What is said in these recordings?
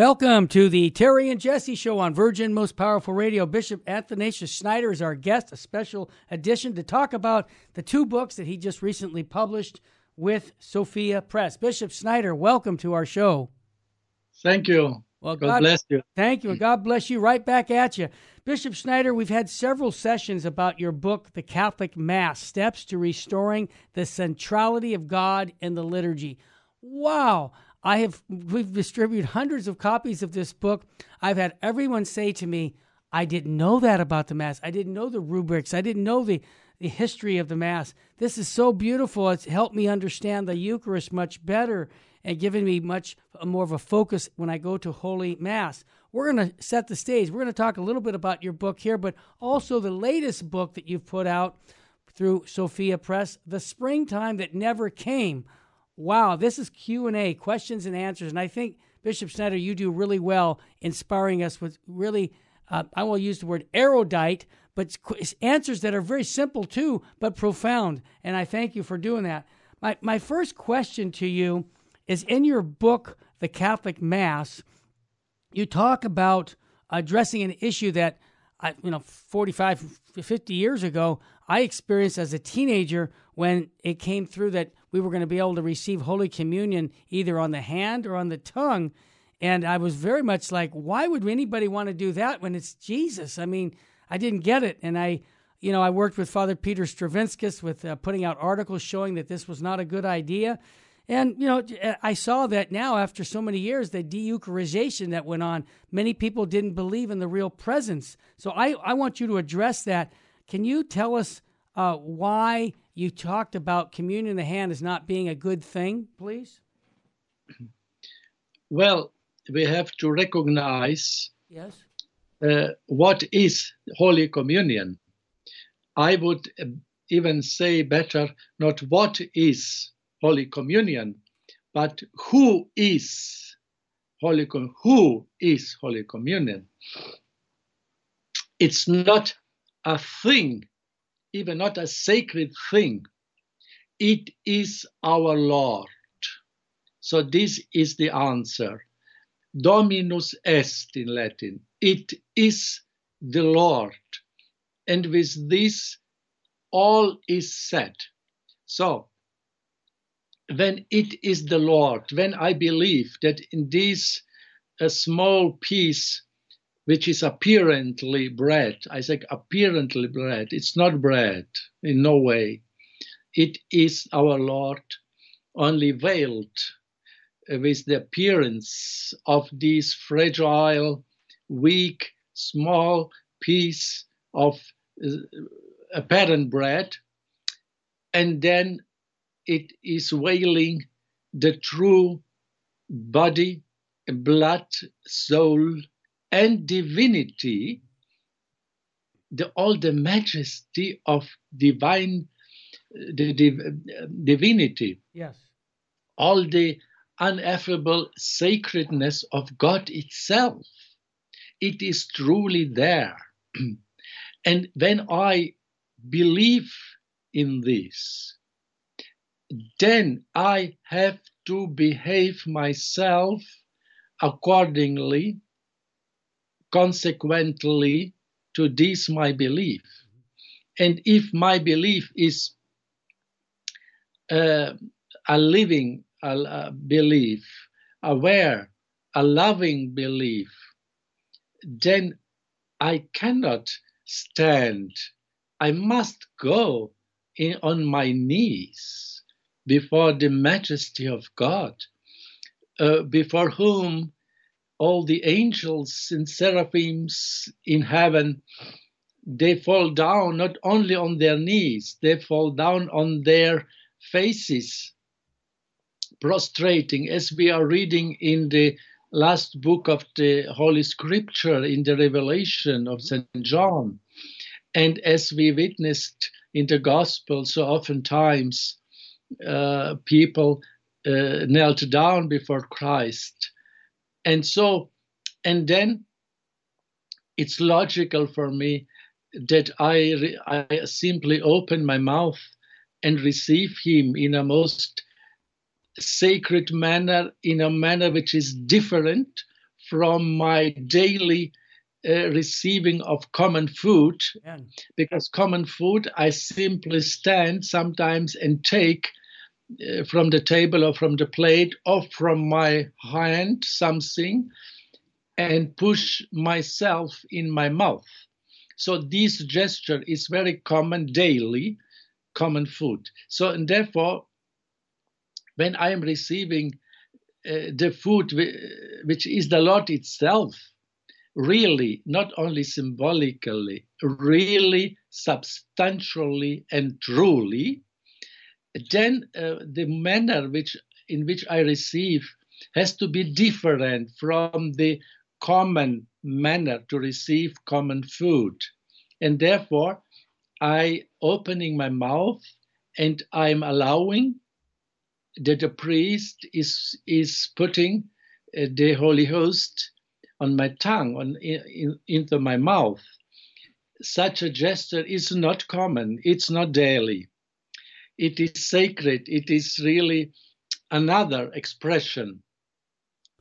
Welcome to the Terry and Jesse Show on Virgin Most Powerful Radio. Bishop Athanasius Schneider is our guest, a special edition to talk about the two books that he just recently published with Sophia Press. Bishop Schneider, welcome to our show. Thank you. Well, God, God bless you. Thank you, and God bless you. Right back at you. Bishop Schneider, we've had several sessions about your book, The Catholic Mass Steps to Restoring the Centrality of God in the Liturgy. Wow. I have we've distributed hundreds of copies of this book. I've had everyone say to me, I didn't know that about the mass. I didn't know the rubrics. I didn't know the, the history of the mass. This is so beautiful. It's helped me understand the Eucharist much better and given me much uh, more of a focus when I go to Holy Mass. We're going to set the stage. We're going to talk a little bit about your book here, but also the latest book that you've put out through Sophia Press, The Springtime That Never Came Wow, this is Q&A, questions and answers. And I think, Bishop Schneider, you do really well inspiring us with really, uh, I will use the word erudite, but answers that are very simple too, but profound. And I thank you for doing that. My, my first question to you is in your book, The Catholic Mass, you talk about addressing an issue that, I, you know, 45, 50 years ago, I experienced as a teenager when it came through that we were going to be able to receive Holy Communion either on the hand or on the tongue. And I was very much like, why would anybody want to do that when it's Jesus? I mean, I didn't get it. And I, you know, I worked with Father Peter Stravinskas with uh, putting out articles showing that this was not a good idea. And, you know, I saw that now after so many years, the de Eucharization that went on, many people didn't believe in the real presence. So I, I want you to address that. Can you tell us uh, why you talked about communion in the hand as not being a good thing, please? Well, we have to recognize yes. Uh, what is Holy Communion. I would uh, even say better not what is Holy Communion, but who is Holy Com- who is Holy Communion. It's not a thing even not a sacred thing. It is our Lord. So this is the answer. Dominus est in Latin. It is the Lord. And with this, all is said. So, when it is the Lord, when I believe that in this a small piece which is apparently bread. I say apparently bread. It's not bread in no way. It is our Lord only veiled with the appearance of this fragile, weak, small piece of uh, apparent bread. And then it is veiling the true body, blood, soul, and divinity, the, all the majesty of divine the div, divinity. Yes. All the ineffable sacredness of God itself. It is truly there. and when I believe in this, then I have to behave myself accordingly consequently to this my belief. And if my belief is uh, a living a belief, aware, a loving belief, then I cannot stand. I must go in, on my knees before the majesty of God, uh, before whom all the angels and seraphims in heaven, they fall down not only on their knees, they fall down on their faces, prostrating, as we are reading in the last book of the Holy Scripture, in the Revelation of St. John. And as we witnessed in the Gospel, so oftentimes uh, people uh, knelt down before Christ and so, and then it's logical for me that I, I simply open my mouth and receive Him in a most sacred manner, in a manner which is different from my daily uh, receiving of common food Amen. because common food I simply stand sometimes and take from the table or from the plate or from my hand something and push myself in my mouth. So this gesture is very common daily, common food. So and therefore, when I am receiving uh, the food which is the Lord itself, really, not only symbolically, really substantially and truly, then uh, the manner which in which I receive has to be different from the common manner to receive common food. And therefore, I opening my mouth and I'm allowing that the priest is is putting uh, the Holy Host on my tongue, on in, into my mouth. Such a gesture is not common. It's not daily. It is sacred. It is really another expression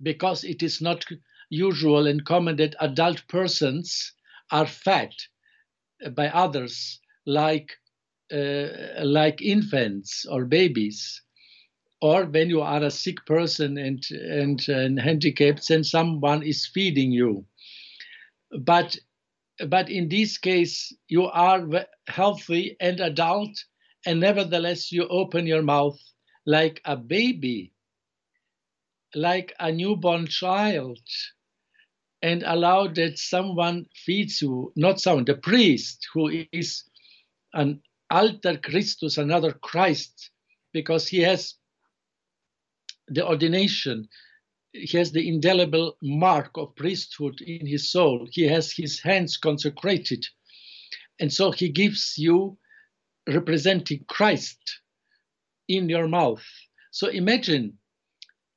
because it is not usual and common that adult persons are fed by others like uh, like infants or babies or when you are a sick person and, and, and handicapped, then someone is feeding you. But, but in this case, you are healthy and adult, and nevertheless, you open your mouth like a baby, like a newborn child, and allow that someone feeds you, not someone, the priest, who is an alter Christus, another Christ, because he has the ordination, he has the indelible mark of priesthood in his soul. He has his hands consecrated. And so he gives you representing Christ in your mouth. So imagine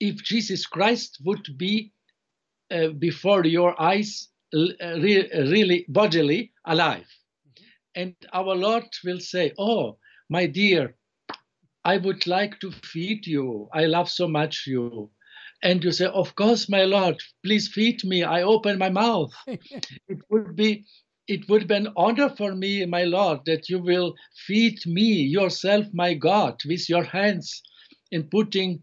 if Jesus Christ would be uh, before your eyes re- really bodily alive. And our Lord will say, Oh, my dear, I would like to feed you. I love so much you. And you say, Of course, my Lord, please feed me. I open my mouth. it would be it would be an honor for me, my Lord, that you will feed me yourself, my God, with your hands in putting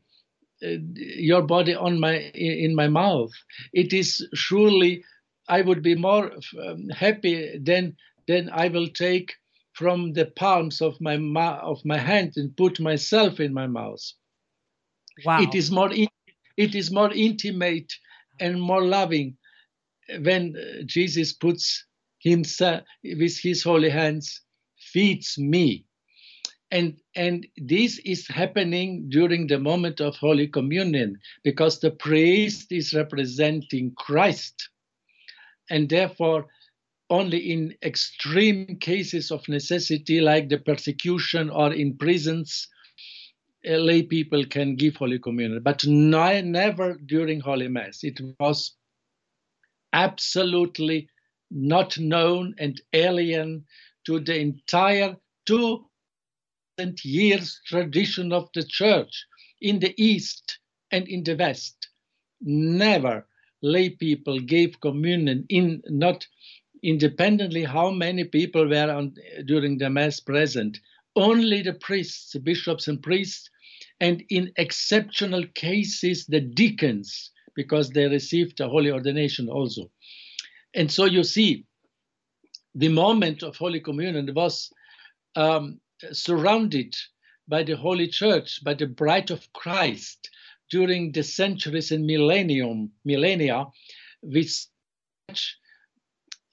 uh, your body on my in my mouth. It is surely I would be more um, happy than than I will take from the palms of my of my hand and put myself in my mouth. Wow. It is more it is more intimate and more loving when Jesus puts himself with his holy hands feeds me. And and this is happening during the moment of Holy Communion because the priest is representing Christ. And therefore only in extreme cases of necessity, like the persecution or in prisons, uh, lay people can give Holy Communion, but no, never during Holy Mass. It was absolutely not known and alien to the entire two years tradition of the church in the East and in the West. Never lay people gave communion in not independently how many people were on, during the mass present only the priests the bishops and priests and in exceptional cases the deacons because they received a holy ordination also and so you see the moment of holy communion was um, surrounded by the holy church by the bride of christ during the centuries and millennium millennia with such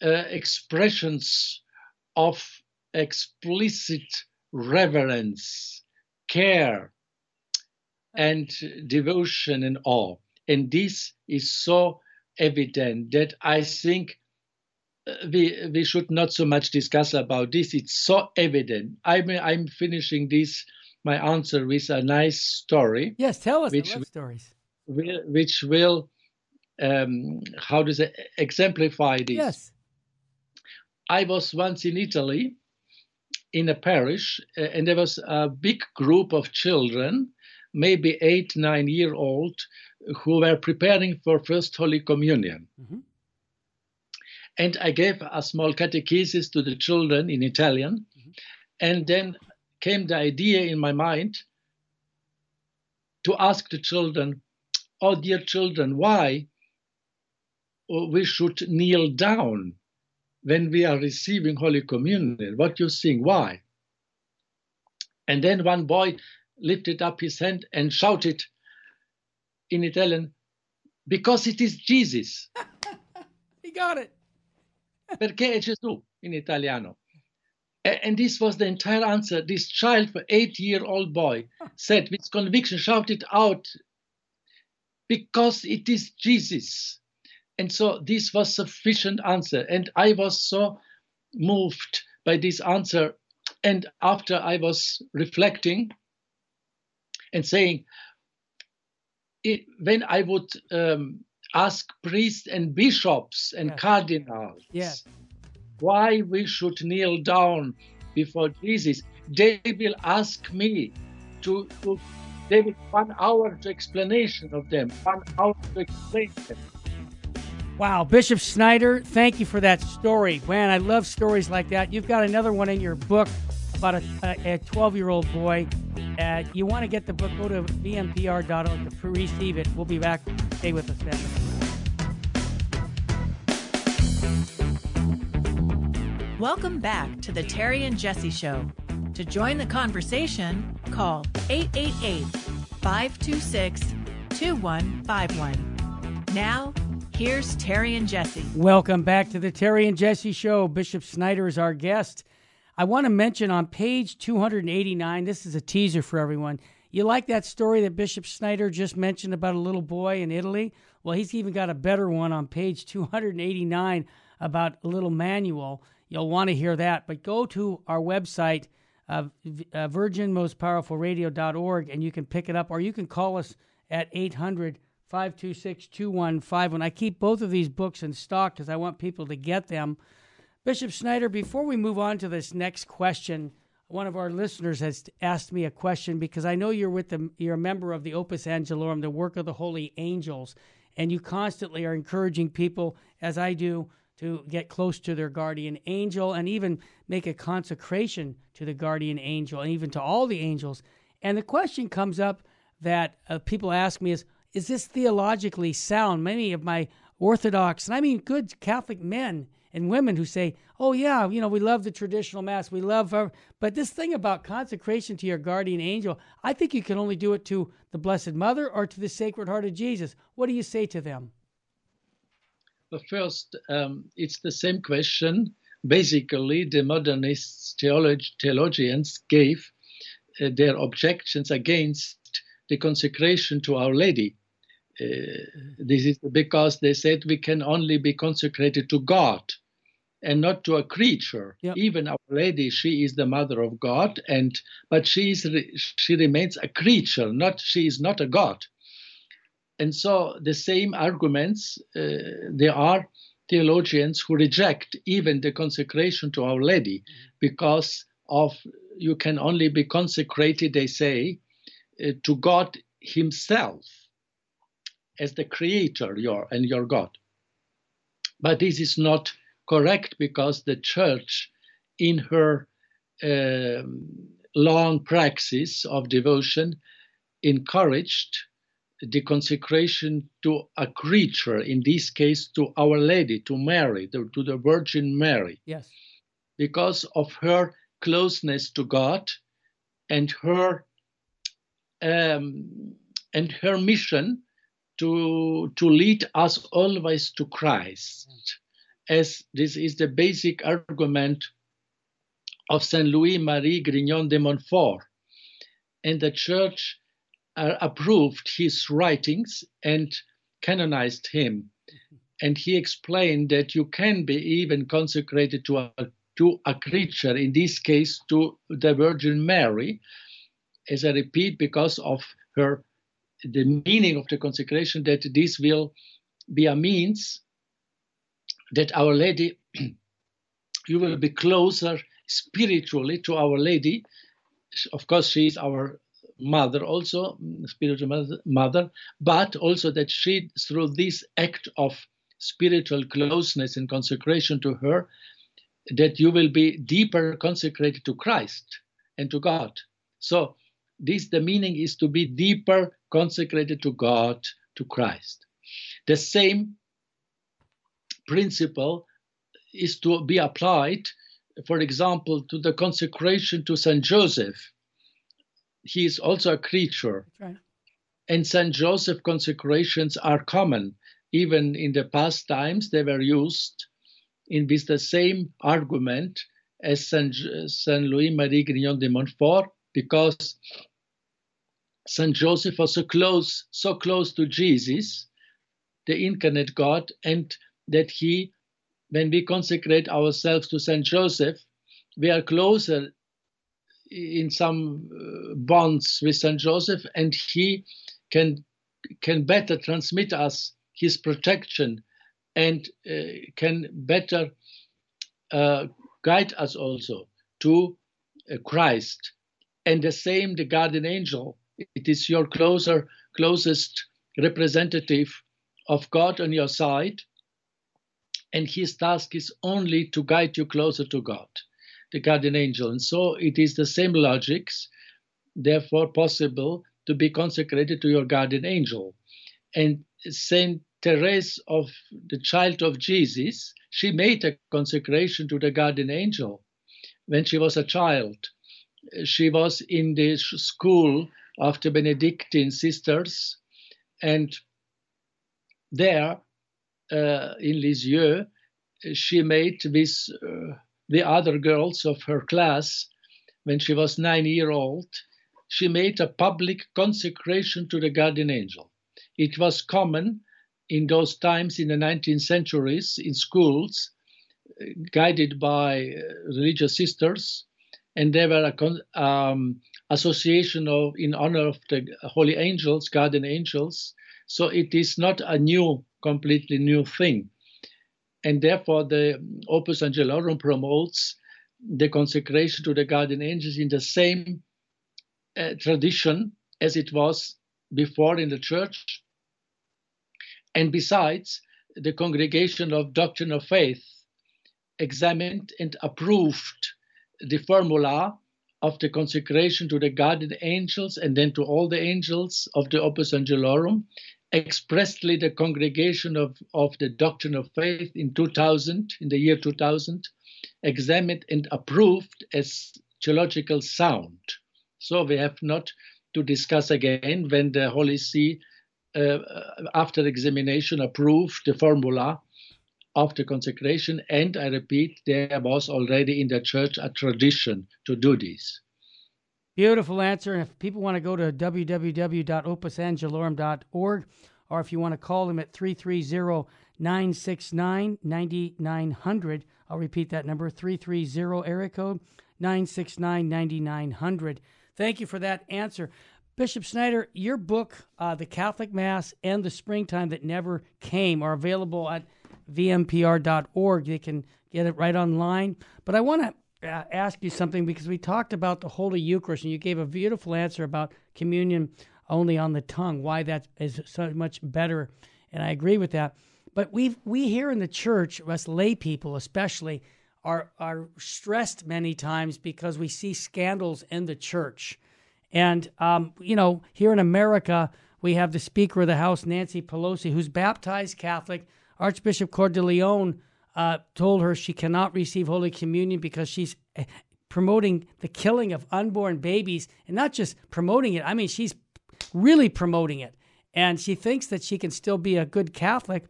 uh, expressions of explicit reverence, care, and devotion and awe. And this is so evident that I think we we should not so much discuss about this. It's so evident. I'm I'm finishing this my answer with a nice story. Yes, tell us. Which stories. Will, which will um, how does it exemplify this? Yes. I was once in Italy in a parish, uh, and there was a big group of children, maybe eight, nine year old, who were preparing for First Holy Communion. Mhm. And I gave a small catechesis to the children in Italian. And then came the idea in my mind to ask the children, Oh, dear children, why we should kneel down when we are receiving Holy Communion? What you think? Why? And then one boy lifted up his hand and shouted in Italian, Because it is Jesus. He got it. Perché è Gesù in italiano. And this was the entire answer. This child, eight year old boy, said with conviction, shouted out, Because it is Jesus. And so this was sufficient answer. And I was so moved by this answer. And after I was reflecting and saying, when I would um, ask priests and bishops and Yes. cardinals Yes. why we should kneel down before Jesus, they will ask me to, to they will one hour to explanation of them, one hour to explain them. Wow, Bishop Schneider, thank you for that story. Man, I love stories like that. You've got another one in your book about a 12 year old boy. Uh, you want to get the book, go to vmpr.org to receive it. We'll be back. Stay with us then. Welcome back to the Terry and Jesse Show. To join the conversation, call 888 526 2151. Now, here's Terry and Jesse. Welcome back to the Terry and Jesse Show. Bishop Schneider is our guest. I want to mention on page 289, this is a teaser for everyone. You like that story that Bishop Schneider just mentioned about a little boy in Italy? Well, he's even got a better one on page 289 about a little manual. You'll want to hear that. But go to our website, uh, uh, virginmostpowerfulradio.org, and you can pick it up, or you can call us at 800 526 2151. I keep both of these books in stock because I want people to get them. Bishop Schneider, before we move on to this next question, one of our listeners has asked me a question because I know you're with the you're a member of the Opus Angelorum, the work of the holy angels, and you constantly are encouraging people, as I do, to get close to their guardian angel and even make a consecration to the guardian angel and even to all the angels. And the question comes up that uh, people ask me is, is this theologically sound? Many of my Orthodox, and I mean good Catholic men and women who say, "Oh yeah, you know, we love the traditional mass, we love," our, but this thing about consecration to your guardian angel, I think you can only do it to the Blessed Mother or to the Sacred Heart of Jesus. What do you say to them? Well, first, um, it's the same question. Basically, the modernist theolog- theologians gave uh, their objections against the consecration to Our Lady. Uh, this is because they said we can only be consecrated to God and not to a creature. Yep. Even Our Lady, she is the Mother of God, and but she is re- she remains a creature. Not she is not a God. And so the same arguments, uh, there are theologians who reject even the consecration to Our Lady because of you can only be consecrated, they say, uh, to God Himself as the Creator, your and your God. But this is not correct because the Church, in her um, long praxis of devotion, encouraged the consecration to a creature, in this case to Our Lady, to Mary, to, to the Virgin Mary, Yes. because of her closeness to God and her um, and her mission to to lead us always to Christ, as this is the basic argument of Saint Louis Marie Grignon de Montfort, and the Church uh, approved his writings and canonized him. And he explained that you can be even consecrated to a, to a creature, in this case to the Virgin Mary, as I repeat, because of her the meaning of the consecration that this will be a means that Our Lady, you will be closer spiritually to Our Lady. Of course, she is our mother, also spiritual mother, but also that she, through this act of spiritual closeness and consecration to her, that you will be deeper consecrated to Christ and to God. So this the meaning is to be deeper consecrated to God, to Christ. The same principle is to be applied, for example, to the consecration to Saint Joseph. He is also a creature. Right. And Saint Joseph consecrations are common. Even in the past times, they were used in with the same argument as Saint, Saint Louis Marie Grignon de Montfort, because Saint Joseph was so close, so close to Jesus, the incarnate God, and that he, when we consecrate ourselves to Saint Joseph, we are closer in some uh, bonds with Saint Joseph, and he can can better transmit us his protection and uh, can better uh, guide us also to uh, Christ. And the same, the guardian angel, it is your closer, closest representative of God on your side, and his task is only to guide you closer to God, the guardian angel. And so it is the same logics, therefore possible to be consecrated to your guardian angel. And Saint Therese of the Child of Jesus, she made a consecration to the guardian angel when she was a child. She was in the school of the Benedictine sisters, and there in Lisieux, she made with uh, the other girls of her class when she was nine year old. She made a public consecration to the guardian angel. It was common in those times in the 19th centuries in schools guided by uh, religious sisters and there were a um, association of in honor of the holy angels guardian angels so it is not a new completely new thing and therefore the opus angelorum promotes the consecration to the guardian angels in the same uh, tradition as it was before in the church and besides, the Congregation of Doctrine of Faith examined and approved the formula of the consecration to the guardian angels and then to all the angels of the Opus Angelorum. Expressly, the Congregation of, of the Doctrine of Faith in 2000, in the year 2000, examined and approved as theological sound. So we have not to discuss again when the Holy See uh, after examination, approved the formula of the consecration. And I repeat, there was already in the church a tradition to do this. Beautiful answer. And if people want to go to www.opusangelorum.org, or if you want to call them at 330 969 9900, I'll repeat that number 330 area code 969 9900. Thank you for that answer. Bishop Schneider, your book, uh, The Catholic Mass and the Springtime That Never Came, are available at vmpr.org. They can get it right online. But I want to ask you something because we talked about the Holy Eucharist, and you gave a beautiful answer about communion only on the tongue, why that is so much better. And I agree with that. But we we here in the church, us lay people especially, are are stressed many times because we see scandals in the church and, um, you know, here in America, we have the Speaker of the House, Nancy Pelosi, who's baptized Catholic. Archbishop Cordileone uh, told her she cannot receive Holy Communion because she's eh, promoting the killing of unborn babies. And not just promoting it, I mean, she's really promoting it. And she thinks that she can still be a good Catholic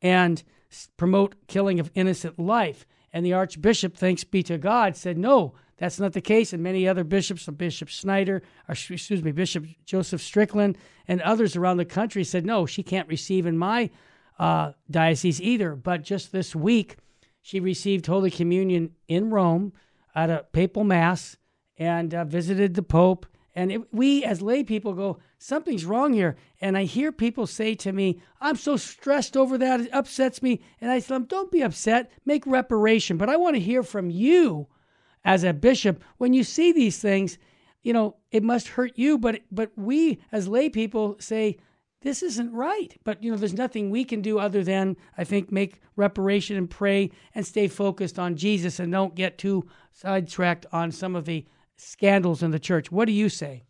and promote killing of innocent life. And the Archbishop, thanks be to God, said, no, that's not the case, and many other bishops, Bishop Schneider, or excuse me, Bishop Joseph Strickland, and others around the country said, no, she can't receive in my uh, diocese either. But just this week, she received Holy Communion in Rome at a papal mass and uh, visited the Pope. And it, we, as lay people, go, something's wrong here. And I hear people say to me, I'm so stressed over that. It upsets me. And I tell them, don't be upset, make reparation. But I want to hear from you as a bishop, when you see these things, you know, it must hurt you, but but we as lay people say this isn't right. But you know, there's nothing we can do other than I think make reparation and pray and stay focused on Jesus and don't get too sidetracked on some of the scandals in the church. What do you say?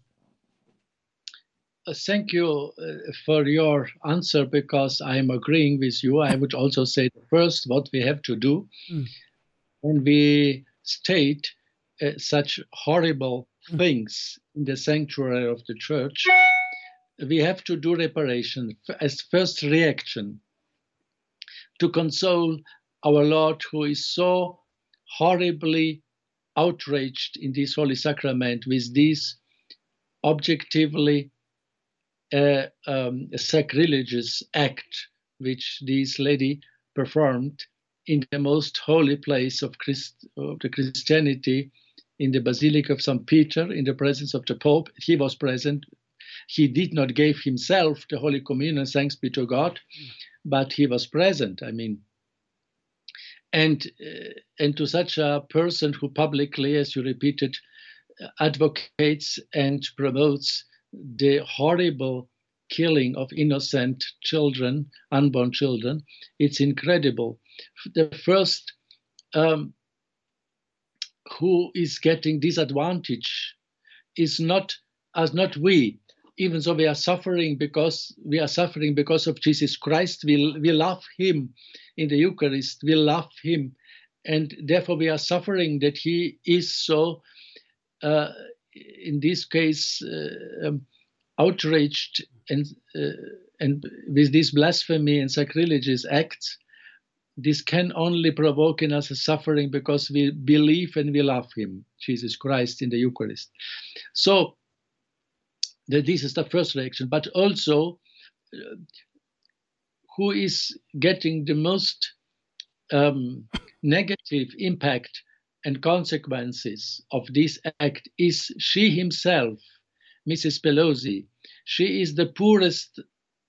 Uh, thank you uh, for your answer because I am agreeing with you. I would also say first what we have to do mm. when we state uh, such horrible mm. things in the sanctuary of the church, we have to do reparation as first reaction to console our Lord who is so horribly outraged in this holy sacrament with this objectively uh, um, sacrilegious act which this lady performed in the most holy place of, Christ, of the Christianity, in the Basilica of St. Peter, in the presence of the Pope. He was present. He did not give himself the Holy Communion, thanks be to God, but he was present. I mean, and uh, and to such a person who publicly, as you repeated, advocates and promotes the horrible killing of innocent children, unborn children, it's incredible. The first um, who is getting disadvantage is not as not we, even though we are suffering because we are suffering because of Jesus Christ. We we love Him in the Eucharist. We love Him, and therefore we are suffering that He is so. Uh, in this case, uh, um, outraged and uh, and with this blasphemy and sacrilegious acts, this can only provoke in us a suffering because we believe and we love Him, Jesus Christ, in the Eucharist. So this is the first reaction, but also uh, who is getting the most um, negative impact and consequences of this act is she himself Mrs. Pelosi. She is the poorest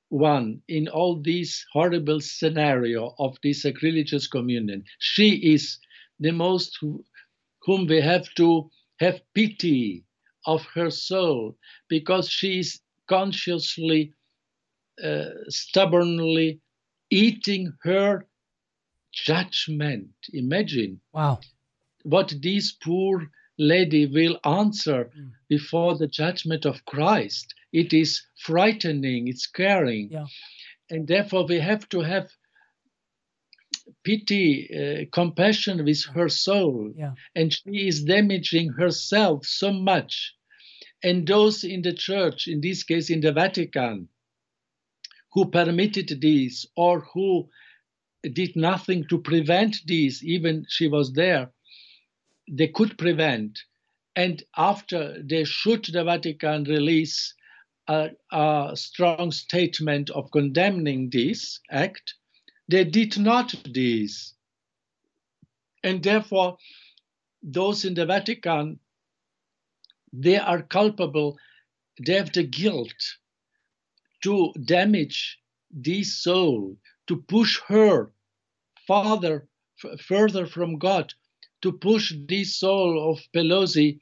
one in all this horrible scenario of this sacrilegious communion. She is the most whom we have to have pity of her soul because she is consciously, uh, stubbornly eating her judgment. Imagine. Wow. What this poor lady will answer mm. before the judgment of Christ. It is frightening, it's scaring. Yeah. And therefore, we have to have pity, uh, compassion with her soul. Yeah. And she is damaging herself so much. And those in the church, in this case in the Vatican, who permitted this or who did nothing to prevent this, even she was there, they could prevent. And after they should the Vatican release a, a strong statement of condemning this act, they did not this. And therefore, those in the Vatican, they are culpable, they have the guilt to damage this soul, to push her farther, further from God, to push this soul of Pelosi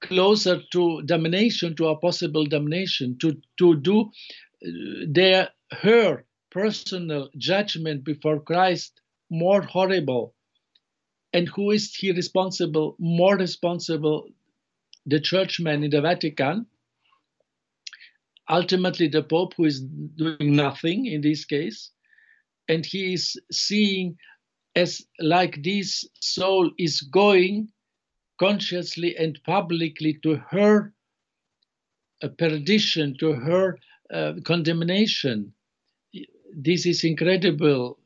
closer to domination, to a possible damnation, to, to do uh, their her personal judgment before Christ more horrible. And who is he responsible? More responsible, the churchman in the Vatican, ultimately the Pope, who is doing nothing in this case, and he is seeing as like this soul is going consciously and publicly to her uh, perdition, to her uh, condemnation. This is incredible.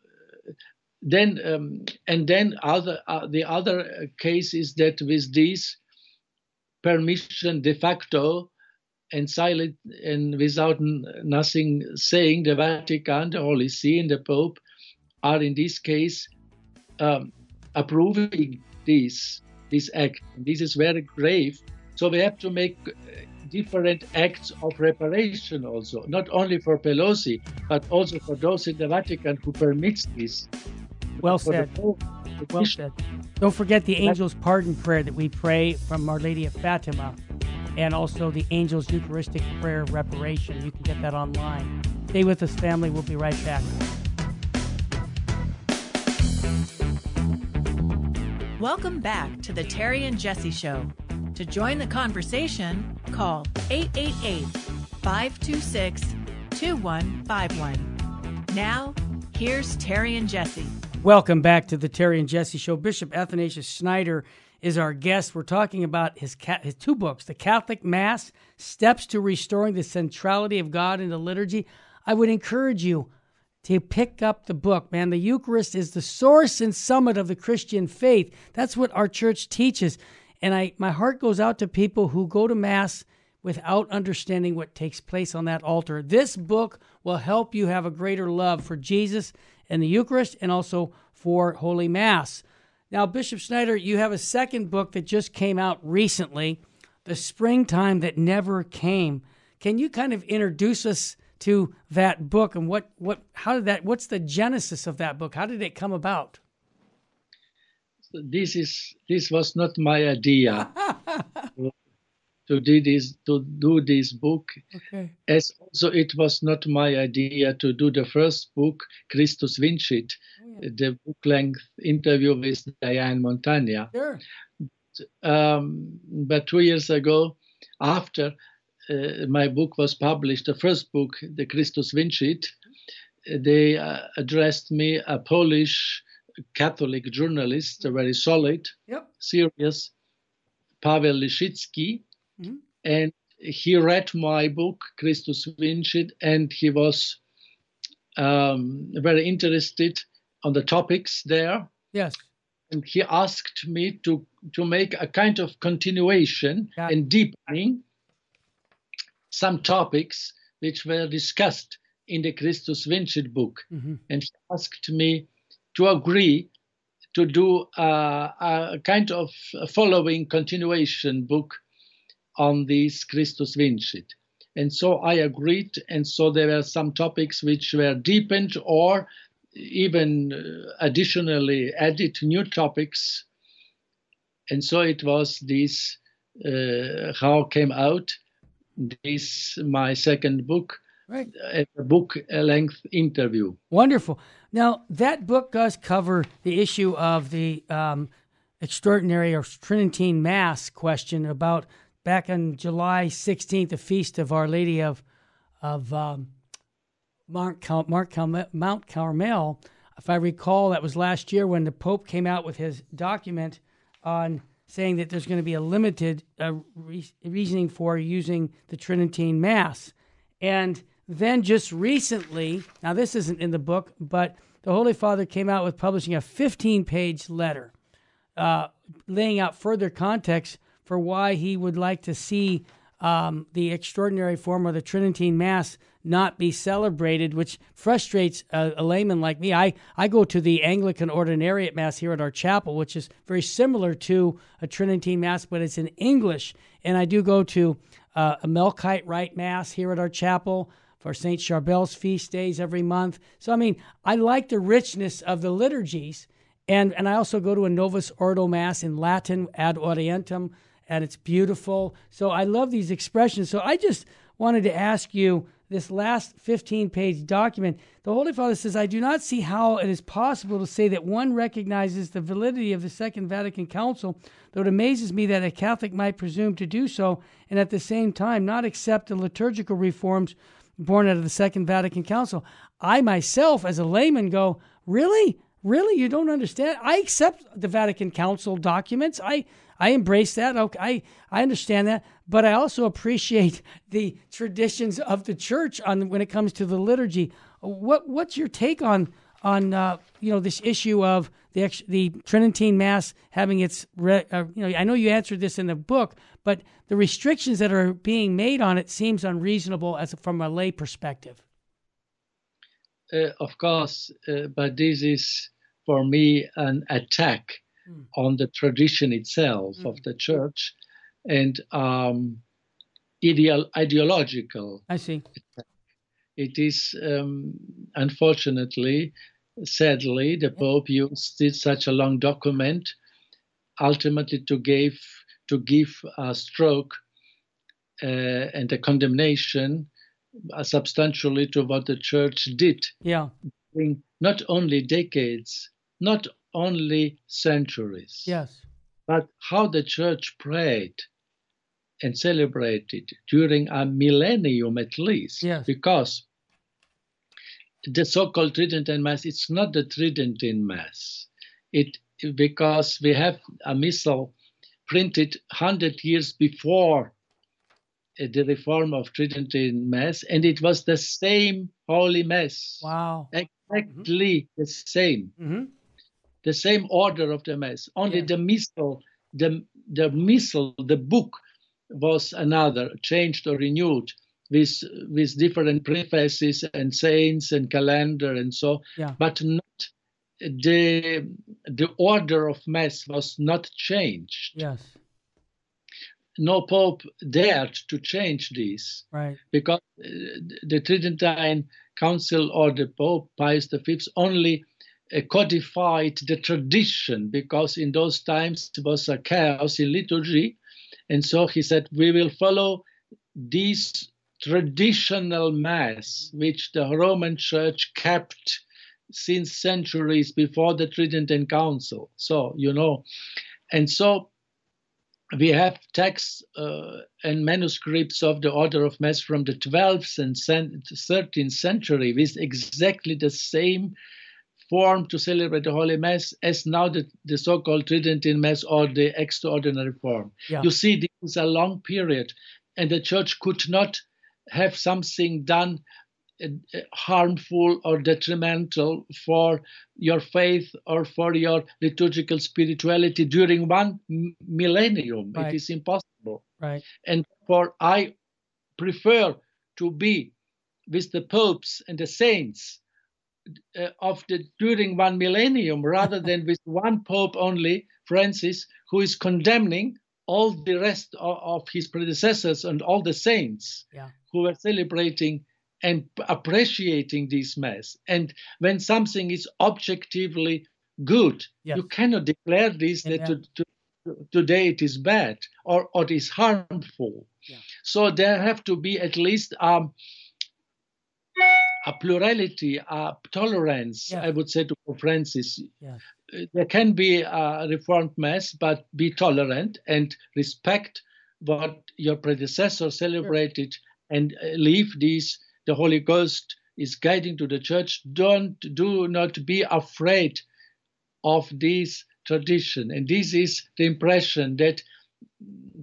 Then um, and then other uh, the other case is that with this permission de facto and silent and without nothing saying, the Vatican, the Holy See, and the Pope are in this case um, approving this this act. This is very grave. So we have to make uh, different acts of reparation also, not only for Pelosi, but also for those in the Vatican who permits this. Well said. Well said. Don't forget the angel's pardon prayer that we pray from Our Lady of Fatima. and also the Angel's Eucharistic Prayer of Reparation. You can get that online. Stay with us, family. We'll be right back. Welcome back to the Terry and Jesse Show. To join the conversation, call 888 526 2151. Now, here's Terry and Jesse. Welcome back to the Terry and Jesse Show. Bishop Athanasius Schneider is our guest. We're talking about his, his two books, The Catholic Mass, Steps to Restoring the Centrality of God in the Liturgy. I would encourage you to pick up the book, man. The Eucharist is the source and summit of the Christian faith. That's what our church teaches. And I my heart goes out to people who go to mass without understanding what takes place on that altar. This book will help you have a greater love for Jesus and the Eucharist and also for Holy Mass. Now, Bishop Schneider, you have a second book that just came out recently, The Springtime That Never Came. Can you kind of introduce us to that book and what, what how did that what's the genesis of that book? How did it come about? This is this was not my idea to do this to do this book. Okay. As also it was not my idea to do the first book, Christus Vincit, oh, yeah. the book length interview with Diane Montagna. Sure. Um, but two years ago, after uh, my book was published, the first book, the Christus Vincit, they uh, addressed me, a Polish Catholic journalist, a very solid, yep. serious, Paweł Lisicki, mm-hmm. and he read my book, Christus Vincit, and he was um, very interested on the topics there. Yes. And he asked me to, to make a kind of continuation and deepening some topics which were discussed in the Christus Vincit book. Mm-hmm. And he asked me to agree to do a, a kind of following continuation book on this Christus Vincit. And so I agreed, and so there were some topics which were deepened or even uh, additionally added new topics. And so it was this uh, how came out this my second book, right. a book length interview. Wonderful. Now that book does cover the issue of the um, extraordinary or Tridentine Mass question about back on July 16th, the feast of Our Lady of of um, Mount, Cal- Mount Carmel. If I recall, that was last year when the Pope came out with his document on saying that there's going to be a limited uh, re- reasoning for using the Tridentine Mass. And then just recently, now this isn't in the book, but the Holy Father came out with publishing a 15 page letter uh, laying out further context for why he would like to see um, the extraordinary form of the Tridentine Mass not be celebrated, which frustrates a, a, layman like me. I, I go to the Anglican Ordinariate Mass here at our chapel, which is very similar to a Tridentine Mass, but it's in English. And I do go to uh, a Melkite Rite Mass here at our chapel for St. Charbel's feast days every month. So, I mean, I like the richness of the liturgies. And, and I also go to a Novus Ordo Mass in Latin ad Orientem, and it's beautiful. So I love these expressions. So I just wanted to ask you this last 15 page document, the Holy Father says, I do not see how it is possible to say that one recognizes the validity of the Second Vatican Council, though it amazes me that a Catholic might presume to do so, and at the same time not accept the liturgical reforms born out of the Second Vatican Council. I myself, as a layman, go, Really? Really? You don't understand? I accept the Vatican Council documents. I I embrace that. Okay, I, I understand that, but I also appreciate the traditions of the church on when it comes to the liturgy. What what's your take on on uh, you know this issue of the the Tridentine Mass having its re, uh, you know I know you answered this in the book, but the restrictions that are being made on it seems unreasonable as from a lay perspective. Uh, of course, uh, but this is for me an attack mm. on the tradition itself mm. of the church and um, ideal, ideological. I see. It is um, unfortunately, sadly, the Pope used such a long document ultimately to give to give a stroke uh, and a condemnation uh, substantially to what the church did. Yeah. In not only decades, not only centuries, Yes. but how the church prayed and celebrated during a millennium at least. Yes. Because the so-called Tridentine Mass, it's not the Tridentine Mass. It because we have a missal printed hundred years before uh, the reform of Tridentine Mass, and it was the same Holy Mass, Wow. exactly the same hmm the same order of the mass. Only Yeah. the missal, the the missal, the book was another, changed or renewed with with different prefaces and saints and calendar and so. Yeah. But not the the order of mass was not changed. Yes. No pope dared to change this Right. because uh, the Tridentine Council or the Pope Pius V only codified the tradition because in those times it was a chaos in liturgy. And so he said, we will follow this traditional mass which the Roman Church kept since centuries before the Tridentine Council. So, you know, and so we have texts uh, and manuscripts of the Order of Mass from the 12th and 13th century with exactly the same form to celebrate the Holy Mass as now the, the so-called Tridentine Mass or the extraordinary form. Yeah. You see, this is a long period, and the Church could not have something done uh, harmful or detrimental for your faith or for your liturgical spirituality during one m- millennium. Right. It is impossible. Right. And for I prefer to be with the popes and the saints uh, of the during one millennium rather than with one pope only, Francis, who is condemning all the rest of, of his predecessors and all the saints Yeah. who were celebrating and appreciating this mass. And when something is objectively good, Yes. you cannot declare this that Amen. to, to, today it is bad or, or it is harmful. Yeah. So there have to be at least um, a plurality, a tolerance, Yeah. I would say to Pope Francis. Yes. Uh, There can be a reformed mass, but be tolerant and respect what your predecessor celebrated and uh, leave these. The Holy Ghost is guiding to the church. Don't do not be afraid of this tradition. And this is the impression that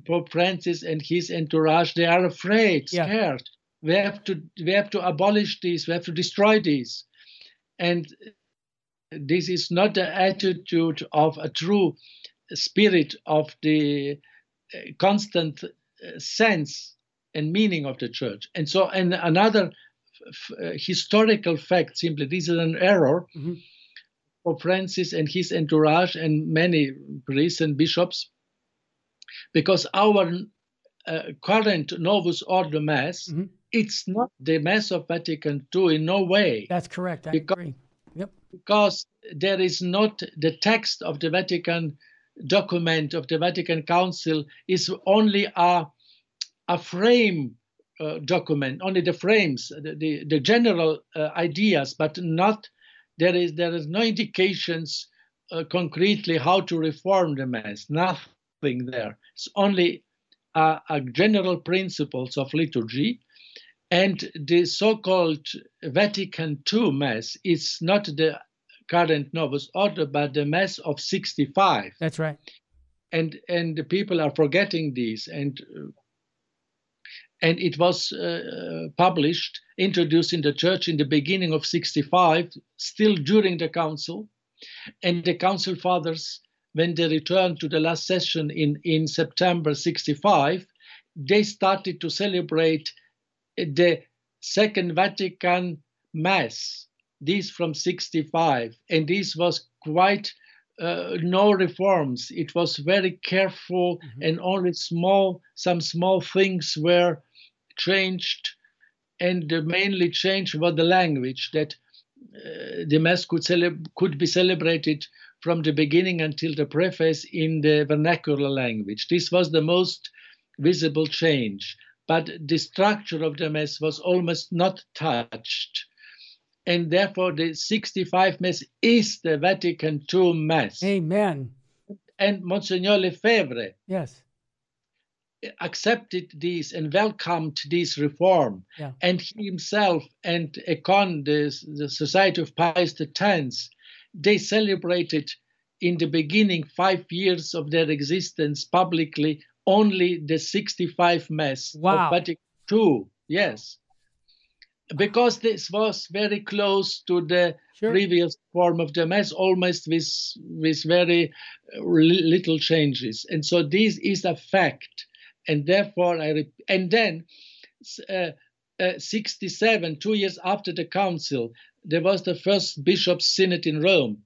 Pope Francis and his entourage they are afraid, Yeah. scared. We have to we have to abolish this. We have to destroy this, and this is not the attitude of a true spirit of the uh, constant uh, sense and meaning of the church. And so, and another f- uh, historical fact, simply, this is an error Mhm. for Francis and his entourage and many priests and bishops, because our uh, current Novus Ordo Mass, Mhm. It's not the Mass of Vatican II in no way That's correct. I Because- agree. Yep. because there is not the text of the Vatican document of the Vatican Council is only a a frame uh, document, only the frames, the the, the general uh, ideas, but not there is there is no indications uh, concretely how to reform the mass. Nothing there. It's only a, a general principles of liturgy and the so-called Vatican II Mass is not the current Novus Ordo, but the Mass of 65. That's right. And and the people are forgetting this. And and it was uh, published, introduced in the church in the beginning of 65, still during the council. And the council fathers, when they returned to the last session in, in September 65, they started to celebrate the Second Vatican Mass, this from 65, and this was quite uh, no reforms. It was very careful, Mhm. and only small, some small things were changed, and the mainly change was the language that uh, the mass could celeb- could be celebrated from the beginning until the preface in the vernacular language. This was the most visible change. But the structure of the Mass was almost not touched. And therefore, the 65 Mass is the Vatican II Mass. Amen. And Monsignor Lefebvre Yes. accepted this and welcomed this reform. Yeah. And he himself and Ecône, the, the Society of Pius X, they celebrated in the beginning five years of their existence publicly only the 65 Mass Wow. of Vatican II. Yes. Because this was very close to the Sure. previous form of the Mass, almost with, with very uh, little changes. And so this is a fact. And therefore, I and then uh, uh, 67, two years after the council, there was the first bishops' synod in Rome.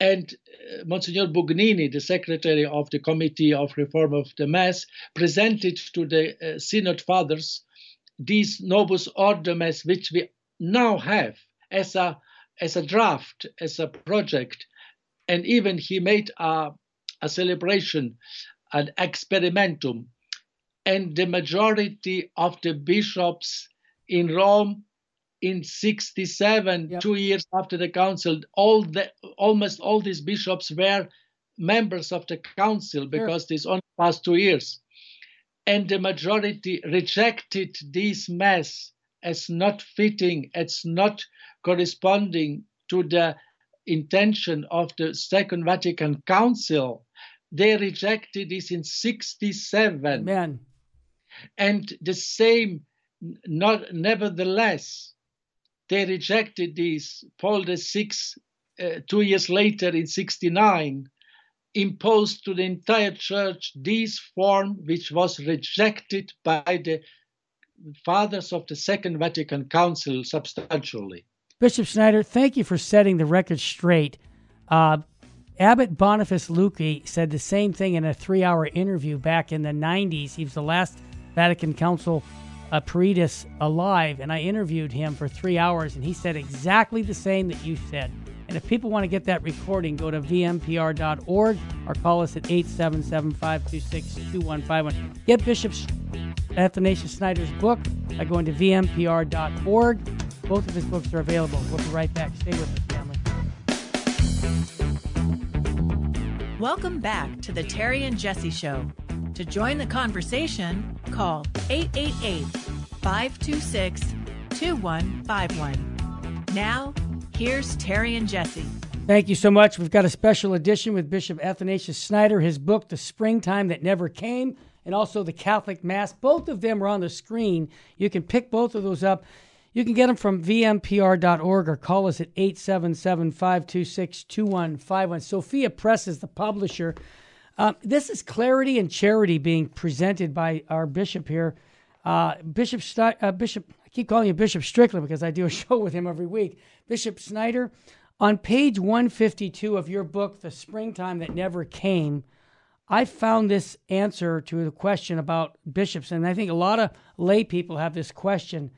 And uh, Monsignor Bugnini, the secretary of the Committee of Reform of the Mass, presented to the uh, synod fathers this Novus Ordo Mass, which we now have as a as a draft, as a project, and even he made a, a celebration, an experimentum, and the majority of the bishops in Rome in 67, Yep. two years after the council, all the almost all these bishops were members of the council because this only past two years. And the majority rejected this mass as not fitting, as not corresponding to the intention of the Second Vatican Council. They rejected this in 67 Amen. and the same not nevertheless they rejected this paul vi uh, two years later in 69 imposed to the entire church this form which was rejected by the fathers of the second vatican council substantially Bishop Schneider, thank you for setting the record straight. Uh, Abbot Boniface Luykx said the same thing in a three hour interview back in the 90s. He was the last Vatican Council uh, Peritus alive, and I interviewed him for three hours, and he said exactly the same that you said. And if people want to get that recording, go to vmpr.org or call us at 877 526 2151. Get Bishop Athanasius Schneider's book by going to vmpr.org. Both of his books are available. We'll be right back. Stay with us, family. Welcome back to the Terry and Jesse Show. To join the conversation, call 888 526 2151. Now, here's Terry and Jesse. Thank you so much. We've got a special edition with Bishop Athanasius Schneider, his book, The Springtime That Never Came, and also The Catholic Mass. Both of them are on the screen. You can pick both of those up. You can get them from vmpr.org or call us at 877 526 2151. Sophia Press is the publisher. Um, this is clarity and charity being presented by our bishop here. Uh, Bishop, Sti- uh, Bishop, I keep calling you Bishop Strickland because I do a show with him every week. Bishop Schneider, on page 152 of your book, The Springtime That Never Came, I found this answer to the question about bishops, and I think a lot of lay people have this question.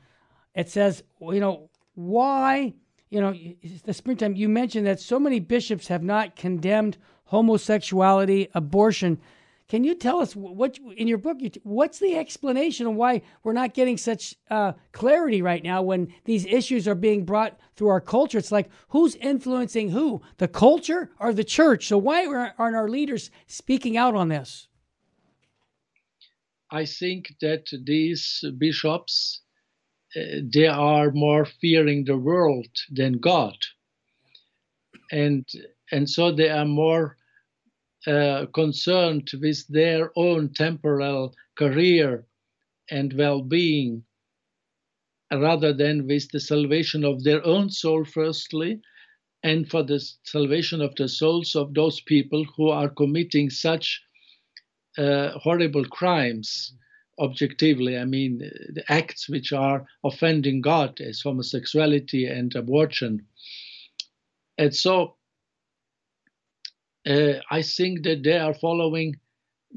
It says, you know, why, you know, the springtime, you mentioned that so many bishops have not condemned homosexuality, abortion. Can you tell us what in your book? What's the explanation of why we're not getting such uh, clarity right now when these issues are being brought through our culture? It's like who's influencing who, the culture or the church? So why aren't our leaders speaking out on this? I think that these bishops uh, they are more fearing the world than God, and and so they are more concerned with their own temporal career and well-being rather than with the salvation of their own soul firstly and for the salvation of the souls of those people who are committing such uh, horrible crimes objectively. I mean the acts which are offending god as homosexuality and abortion. And so uh, I think that they are following,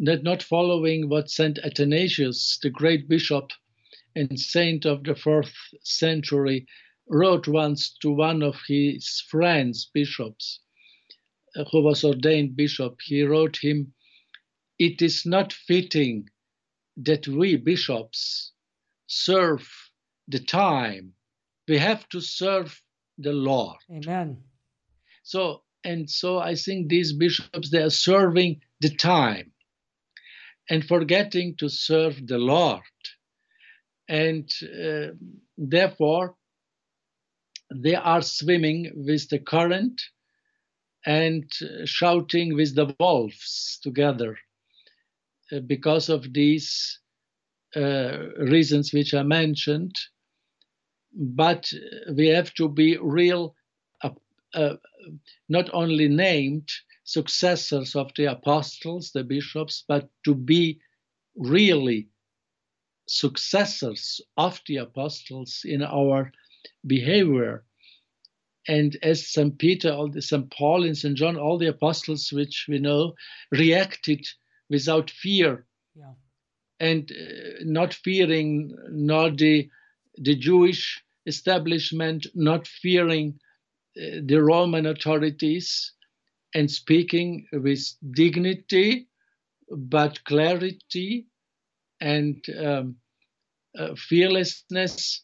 that not following what Saint Athanasius, the great bishop and saint of the fourth century, wrote once to one of his friends, bishops, uh, who was ordained bishop. He wrote him, It is not fitting that we bishops serve the time. We have to serve the Lord. Amen. So and so I think these bishops they are serving the time and forgetting to serve the Lord. And uh, therefore, they are swimming with the current and shouting with the wolves together uh, because of these uh, reasons which I mentioned. But we have to be real, uh, not only named successors of the apostles, the bishops, but to be really successors of the apostles in our behavior. And as St. Peter, all the St. Paul and St. John, all the apostles which we know reacted without fear Yeah. and uh, not fearing nor the the Jewish establishment, not fearing the Roman authorities, and speaking with dignity, but clarity and um, uh, fearlessness,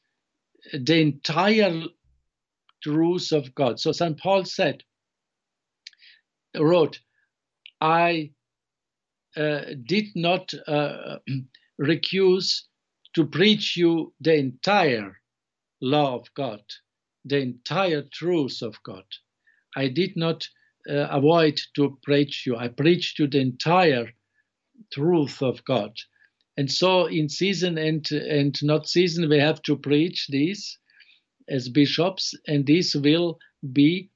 the entire truth of God. So St. Paul said, wrote, I uh, did not uh, recuse to preach you the entire law of God, the entire truth of God. I did not uh, avoid to preach you. I preached you the entire truth of God. And so, in season and and not season, we have to preach these as bishops, and this will be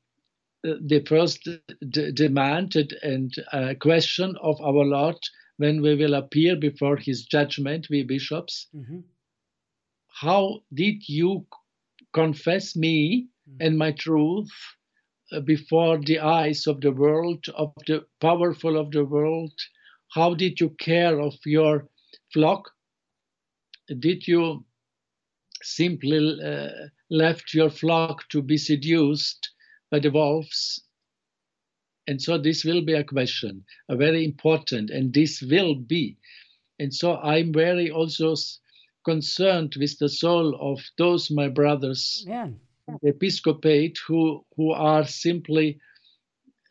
uh, the first d- demanded and uh, question of our Lord when we will appear before His judgment, we bishops. hmm How did you confess me and my truth uh, before the eyes of the world, of the powerful of the world? How did you care of your flock? Did you simply uh, left your flock to be seduced by the wolves? And so this will be a question, a very important, and this will be. And so I'm very also concerned with the soul of those my brothers Man. the episcopate who who are simply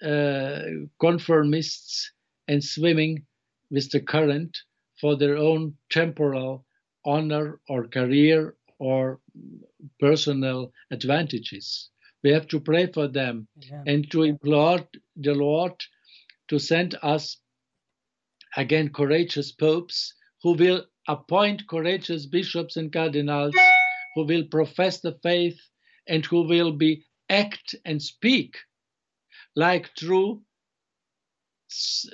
uh, conformists and swimming with the current for their own temporal honor or career or personal advantages. We have to pray for them Amen. and to implore the Lord to send us again courageous popes who will appoint courageous bishops and cardinals who will profess the faith and who will be act and speak like true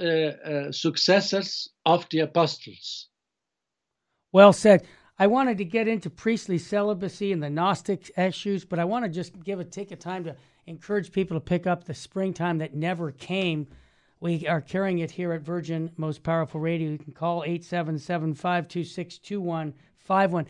uh, uh, successors of the apostles. Well said. I wanted to get into priestly celibacy and the Gnostic issues, but I want to just give a take a time to encourage people to pick up the springtime that never came. We are carrying it here at Virgin Most Powerful Radio. You can call 877 526 2151.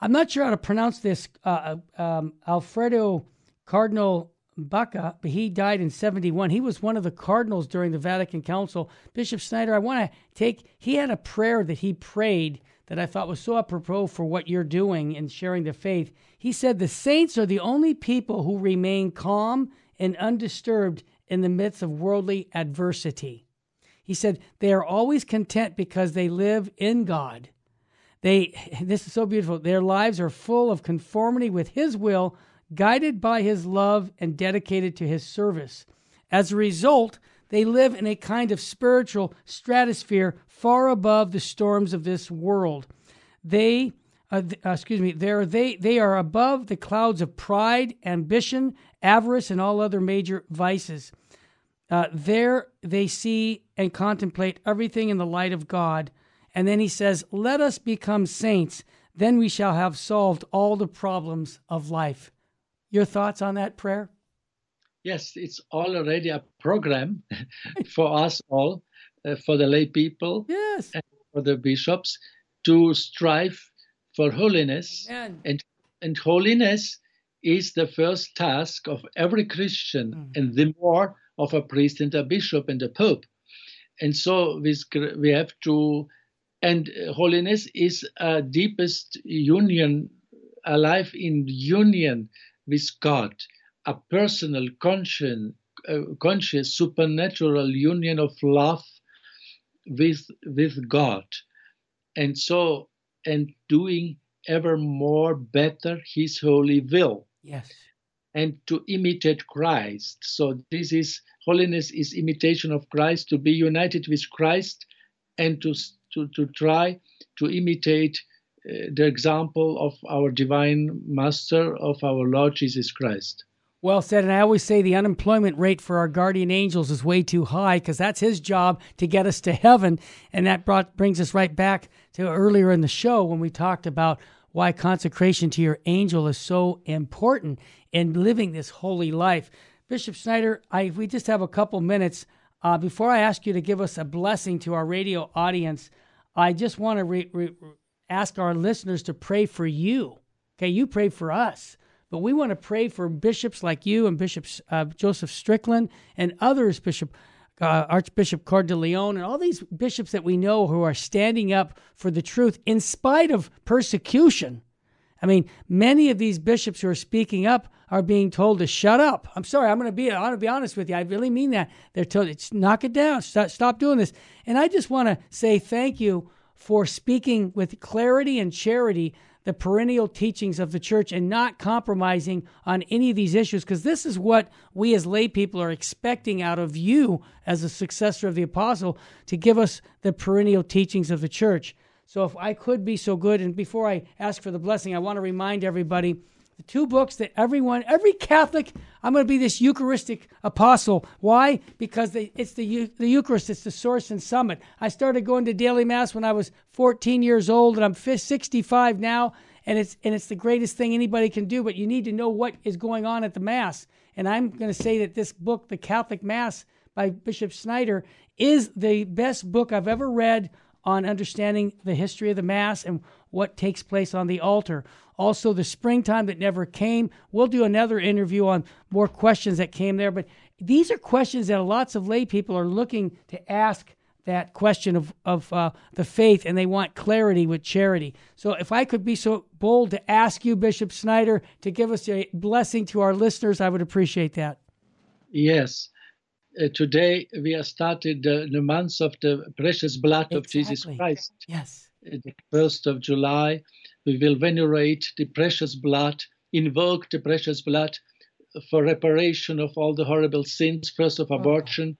I'm not sure how to pronounce this. Uh, um, Alfredo Cardinal Bacci, but he died in 71. He was one of the cardinals during the Vatican Council. Bishop Schneider, I want to take, he had a prayer that he prayed that I thought was so apropos for what you're doing in sharing the faith. He said, The saints are the only people who remain calm and undisturbed in the midst of worldly adversity. He said, They are always content because they live in God. They this is so beautiful. Their lives are full of conformity with his will, guided by his love and dedicated to his service. As a result, they live in a kind of spiritual stratosphere far above the storms of this world. They uh, th- uh, excuse me, they're, they they are above the clouds of pride, ambition, avarice, and all other major vices. Uh, there they see and contemplate everything in the light of God. And then he says, Let us become saints, then we shall have solved all the problems of life. Your thoughts on that prayer? Yes, it's already a program for us all, uh, for the lay people, Yes. and for the bishops, to strive for holiness. Amen. And, and holiness is the first task of every Christian, Mm. and the more of a priest and a bishop and a pope. And so we, we have to And holiness is a deepest union, a life in union with God, a personal, conscious, uh, conscious supernatural union of love with with God, and so and doing ever more better His holy will. Yes. And to imitate Christ. So this is holiness is imitation of Christ, to be united with Christ and to to, to try to imitate uh, the example of our divine master of our Lord Jesus Christ. Well said. And I always say the unemployment rate for our guardian angels is way too high because that's his job to get us to heaven. And that brought, brings us right back to earlier in the show when we talked about why consecration to your angel is so important in living this holy life. Bishop Schneider, I, we just have a couple minutes. Uh, before I ask you to give us a blessing to our radio audience, I just want to re- re- ask our listeners to pray for you. Okay, you pray for us but we want to pray for bishops like you and Bishop uh, Joseph Strickland and others, Bishop uh, Archbishop Cordileone, and all these bishops that we know who are standing up for the truth in spite of persecution. I mean, many of these bishops who are speaking up are being told to shut up. I'm sorry, I'm going to be I'm going to be honest with you. I really mean that. They're told, knock it down, stop, stop doing this. And I just want to say thank you for speaking with clarity and charity the perennial teachings of the church and not compromising on any of these issues because this is what we as lay people are expecting out of you as a successor of the apostle to give us the perennial teachings of the church. So if I could be so good and before I ask for the blessing I want to remind everybody the two books that everyone, every Catholic, I'm going to be this Eucharistic apostle. Why? Because it's the, the Eucharist, it's the source and summit. I started going to daily Mass when I was 14 years old, and I'm 65 now, and it's, and it's the greatest thing anybody can do, but you need to know what is going on at the Mass. And I'm going to say that this book, The Catholic Mass by Bishop Schneider, is the best book I've ever read on understanding the history of the Mass and what takes place on the altar. Also, the springtime that never came. We'll do another interview on more questions that came there. But these are questions that lots of lay people are looking to ask that question of, of uh, the faith and they want clarity with charity. So, if I could be so bold to ask you, Bishop Schneider, to give us a blessing to our listeners, I would appreciate that. Yes. Uh, today we have started uh, the month of the precious blood exactly. of Jesus Christ. Yes. The 1st of July we will venerate the precious blood, invoke the precious blood for reparation of all the horrible sins, first of abortion,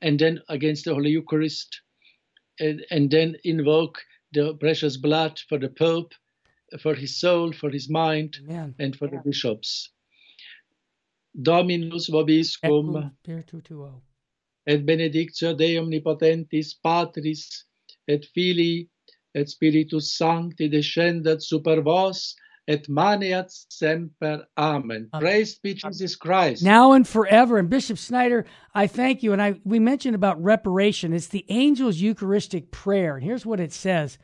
and then against the Holy Eucharist, and, and then invoke the precious blood for the Pope, for his soul, for his mind, Amen. and for the bishops. Dominus vobiscum, et benedictio Dei omnipotentis, Patris, et Filii, et Spiritus Sancti descendat super vos, et maneat semper. Amen. Praised be Jesus Christ. Now and forever. And Bishop Schneider, I thank you. And I we mentioned about reparation. It's the angel's Eucharistic prayer. And here's what it says.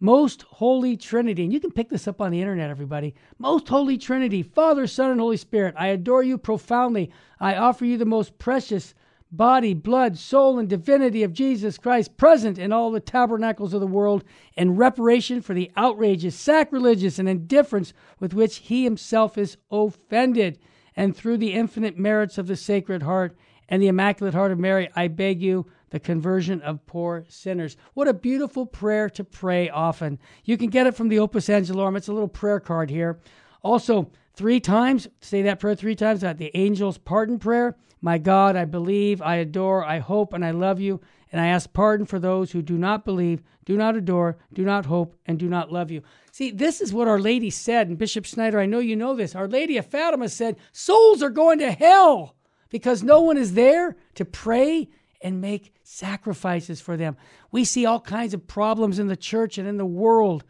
Most Holy Trinity, and you can pick this up on the internet, everybody. Most Holy Trinity, Father, Son, and Holy Spirit, I adore you profoundly. I offer you the most precious body, blood, soul, and divinity of Jesus Christ present in all the tabernacles of the world in reparation for the outrageous, sacrilegious, and indifference with which he himself is offended. And through the infinite merits of the Sacred Heart and the Immaculate Heart of Mary, I beg you the conversion of poor sinners. What a beautiful prayer to pray often. You can get it from the Opus Angelorum. It's a little prayer card here. Also, three times, say that prayer three times at the angel's pardon prayer. My God, I believe, I adore, I hope, and I love you, and I ask pardon for those who do not believe, do not adore, do not hope, and do not love you. See, this is what Our Lady said, and Bishop Schneider, I know you know this. Our Lady of Fatima said, Souls are going to hell because no one is there to pray and make sacrifices for them. We see all kinds of problems in the church and in the world.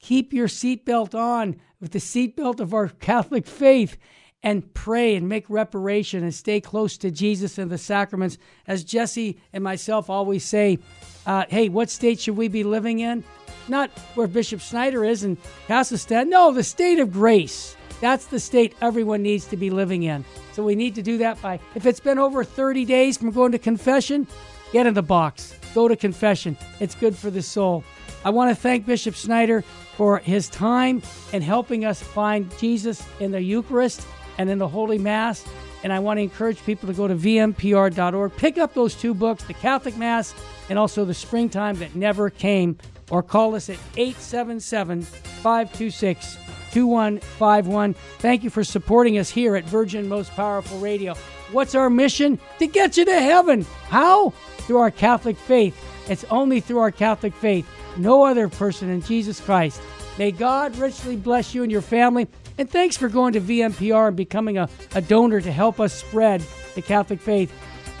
Keep your seatbelt on with the seatbelt of our Catholic faith and pray and make reparation and stay close to Jesus and the sacraments. As Jesse and myself always say, uh, hey, what state should we be living in? Not where Bishop Schneider is in Kazakhstan. No, the state of grace. That's the state everyone needs to be living in. So we need to do that by, if it's been over 30 days from going to confession, get in the box. Go to confession. It's good for the soul. I want to thank Bishop Schneider for his time and helping us find Jesus in the Eucharist and in the Holy Mass. And I want to encourage people to go to vmpr.org, pick up those two books, The Catholic Mass and also The Springtime That Never Came, or call us at 877 526 2151. Thank you for supporting us here at Virgin Most Powerful Radio. What's our mission? To get you to heaven. How? Through our Catholic faith. It's only through our Catholic faith. No other person in Jesus Christ. May God richly bless you and your family. And thanks for going to VMPR and becoming a, a donor to help us spread the Catholic faith.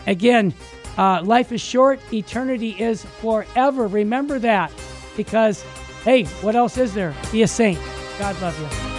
Again, uh, life is short, eternity is forever. Remember that because, hey, what else is there? Be a saint. God love you.